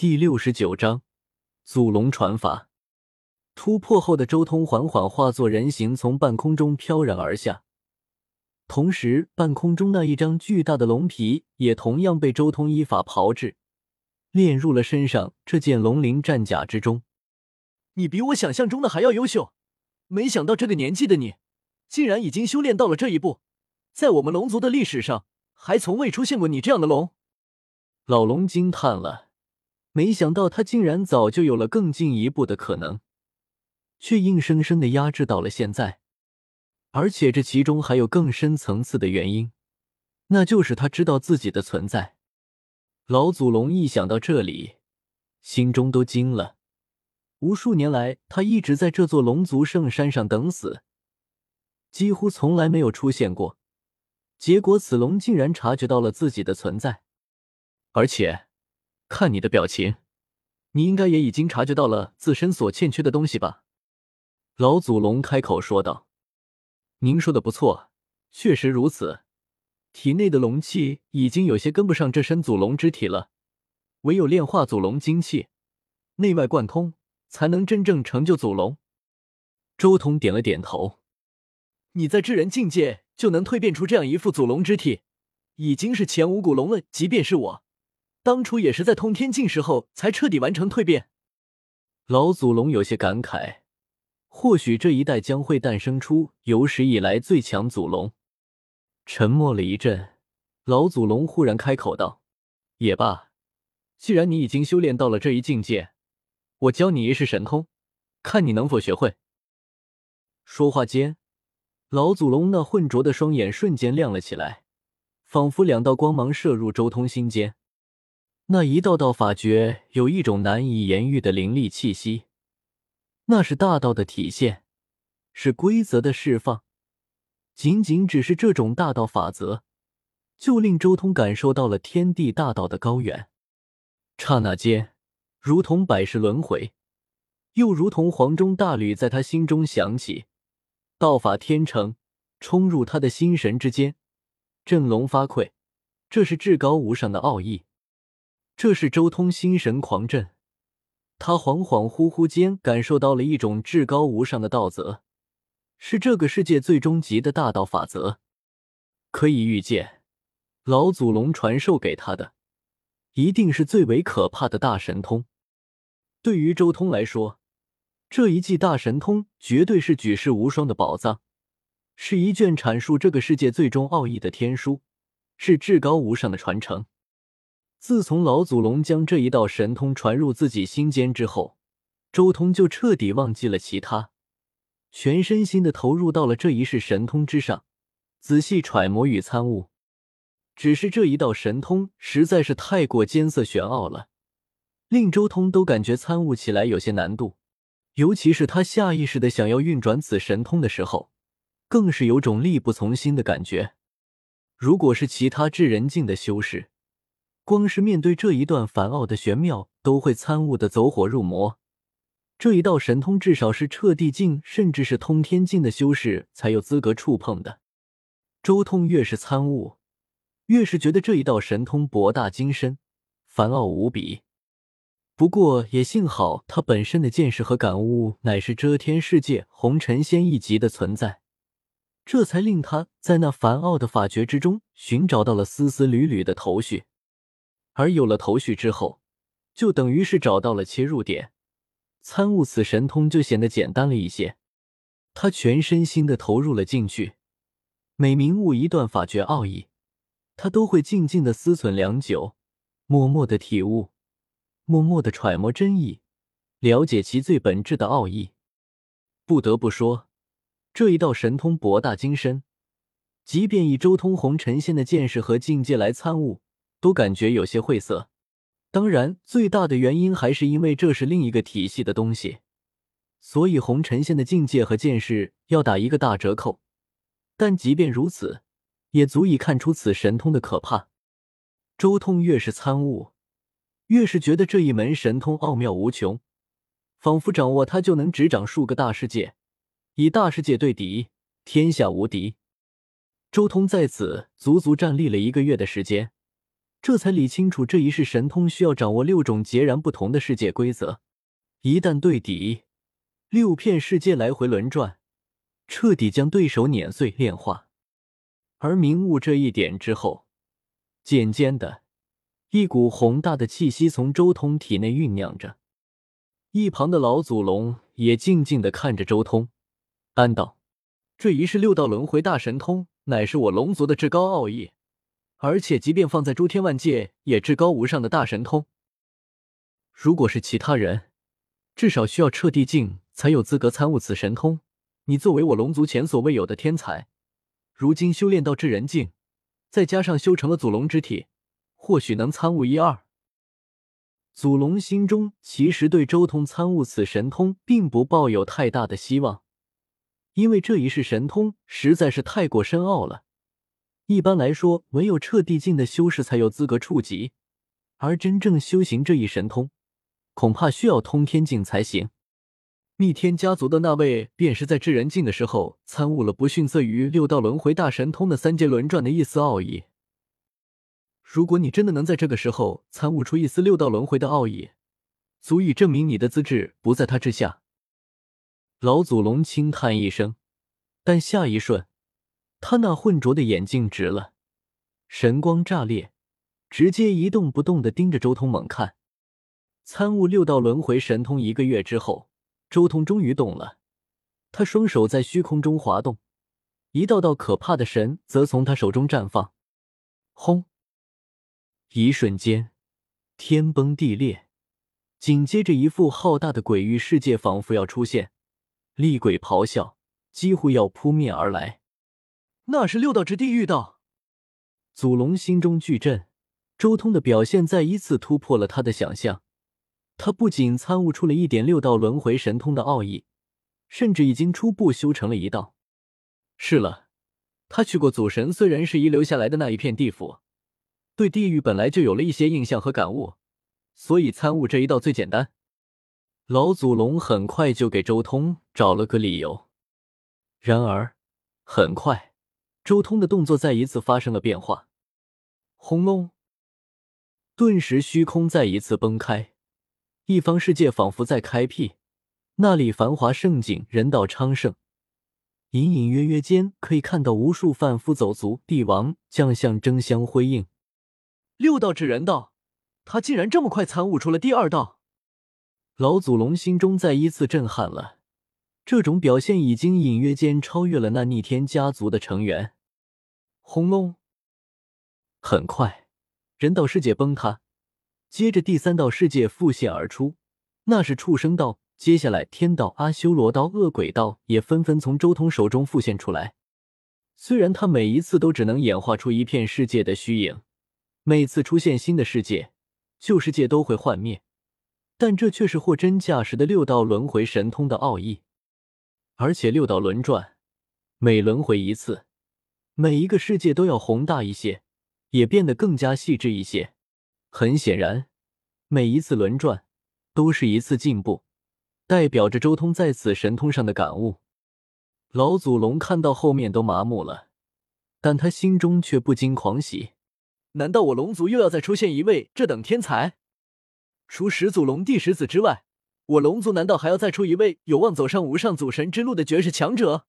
第六十九章祖龙传法。突破后的周通缓缓化作人形，从半空中飘然而下。同时，半空中那一张巨大的龙皮也同样被周通依法炮制，炼入了身上这件龙鳞战甲之中。你比我想象中的还要优秀，没想到这个年纪的你，竟然已经修炼到了这一步。在我们龙族的历史上，还从未出现过你这样的龙。老龙惊叹了，没想到他竟然早就有了更进一步的可能，却硬生生的压制到了现在。而且这其中还有更深层次的原因，那就是他知道自己的存在。老祖龙一想到这里，心中都惊了。无数年来，他一直在这座龙族圣山上等死，几乎从来没有出现过。结果此龙竟然察觉到了自己的存在，而且看你的表情，你应该也已经察觉到了自身所欠缺的东西吧？老祖龙开口说道：“您说的不错，确实如此。体内的龙气已经有些跟不上这身祖龙之体了，唯有炼化祖龙精气，内外贯通。”才能真正成就祖龙。周通点了点头。你在至人境界就能蜕变出这样一副祖龙之体，已经是前无古龙了。即便是我，当初也是在通天境时候才彻底完成蜕变。老祖龙有些感慨，或许这一代将会诞生出有史以来最强祖龙。沉默了一阵，老祖龙忽然开口道：“也罢，既然你已经修炼到了这一境界。”我教你一式神通，看你能否学会。说话间，老祖龙那浑浊的双眼瞬间亮了起来，仿佛两道光芒射入周通心间。那一道道法诀有一种难以言喻的灵力气息，那是大道的体现，是规则的释放。仅仅只是这种大道法则，就令周通感受到了天地大道的高远。刹那间。如同百世轮回，又如同黄钟大吕，在他心中响起。道法天成，冲入他的心神之间，振聋发聩。这是至高无上的奥义，这是周通心神狂震。他恍恍惚惚间感受到了一种至高无上的道则，是这个世界最终极的大道法则。可以预见，老祖龙传授给他的，一定是最为可怕的大神通。对于周通来说，这一记大神通绝对是举世无双的宝藏，是一卷阐述这个世界最终奥义的天书，是至高无上的传承。自从老祖龙将这一道神通传入自己心间之后，周通就彻底忘记了其他，全身心的投入到了这一世神通之上，仔细揣摩与参悟。只是这一道神通实在是太过艰涩玄奥了。令周通都感觉参悟起来有些难度，尤其是他下意识的想要运转此神通的时候，更是有种力不从心的感觉。如果是其他至人境的修士，光是面对这一段繁奥的玄妙，都会参悟的走火入魔。这一道神通，至少是彻地境，甚至是通天境的修士才有资格触碰的。周通越是参悟，越是觉得这一道神通博大精深，繁奥无比。不过也幸好，他本身的见识和感悟乃是遮天世界红尘仙一级的存在，这才令他在那繁奥的法诀之中寻找到了丝丝缕缕的头绪。而有了头绪之后，就等于是找到了切入点，参悟此神通就显得简单了一些。他全身心的投入了进去，每明悟一段法诀奥义，他都会静静的思忖良久，默默的体悟。默默的揣摩真意，了解其最本质的奥义。不得不说，这一道神通博大精深，即便以周通红尘仙的见识和境界来参悟，都感觉有些晦涩。当然，最大的原因还是因为这是另一个体系的东西，所以红尘仙的境界和见识要打一个大折扣。但即便如此，也足以看出此神通的可怕。周通越是参悟。越是觉得这一门神通奥妙无穷，仿佛掌握它就能执掌数个大世界，以大世界对敌，天下无敌。周通在此足足站立了一个月的时间，这才理清楚这一世神通需要掌握六种截然不同的世界规则，一旦对敌，六片世界来回轮转，彻底将对手碾碎炼化。而明悟这一点之后，渐渐的，一股宏大的气息从周通体内酝酿着。一旁的老祖龙也静静的看着周通，安道：“这一世六道轮回大神通，乃是我龙族的至高奥义，而且即便放在诸天万界，也至高无上的大神通。如果是其他人，至少需要彻地境才有资格参悟此神通。你作为我龙族前所未有的天才，如今修炼到至人境，再加上修成了祖龙之体，或许能参悟一二。”祖龙心中其实对周通参悟此神通并不抱有太大的希望，因为这一世神通实在是太过深奥了。一般来说，唯有彻地境的修士才有资格触及，而真正修行这一神通，恐怕需要通天境才行。逆天家族的那位，便是在至人境的时候参悟了不逊色于六道轮回大神通的三阶轮转的一丝奥义。如果你真的能在这个时候参悟出一丝六道轮回的奥义，足以证明你的资质不在他之下。老祖龙轻叹一声，但下一瞬，他那浑浊的眼睛直了，神光炸裂，直接一动不动的盯着周通猛看。参悟六道轮回神通一个月之后，周通终于动了，他双手在虚空中滑动，一道道可怕的神则从他手中绽放。轰！一瞬间，天崩地裂，紧接着一副浩大的鬼域世界仿佛要出现，厉鬼咆哮，几乎要扑面而来。那是六道之地狱道。祖龙心中巨震，周通的表现再一次突破了他的想象。他不仅参悟出了一点六道轮回神通的奥义，甚至已经初步修成了一道。是了，他去过祖神虽然是遗留下来的那一片地府。对地狱本来就有了一些印象和感悟，所以参悟这一道最简单。老祖龙很快就给周通找了个理由。然而，很快，周通的动作再一次发生了变化。轰隆！顿时，虚空再一次崩开，一方世界仿佛在开辟，那里繁华盛景，人道昌盛，隐隐约约间可以看到无数贩夫走卒、帝王将相争相辉映。六道指人道，他竟然这么快参悟出了第二道。老祖龙心中再一次震撼了，这种表现已经隐约间超越了那逆天家族的成员。轰隆！很快，人道世界崩塌，接着第三道世界复现而出，那是畜生道。接下来，天道、阿修罗道、恶鬼道也纷纷从周通手中复现出来。虽然他每一次都只能演化出一片世界的虚影。每次出现新的世界，旧世界都会幻灭，但这却是货真价实的六道轮回神通的奥义。而且六道轮转，每轮回一次，每一个世界都要宏大一些，也变得更加细致一些。很显然，每一次轮转都是一次进步，代表着周通在此神通上的感悟。老祖龙看到后面都麻木了，但他心中却不禁狂喜。难道我龙族又要再出现一位这等天才？除始祖龙第十子之外，我龙族难道还要再出一位有望走上无上祖神之路的绝世强者？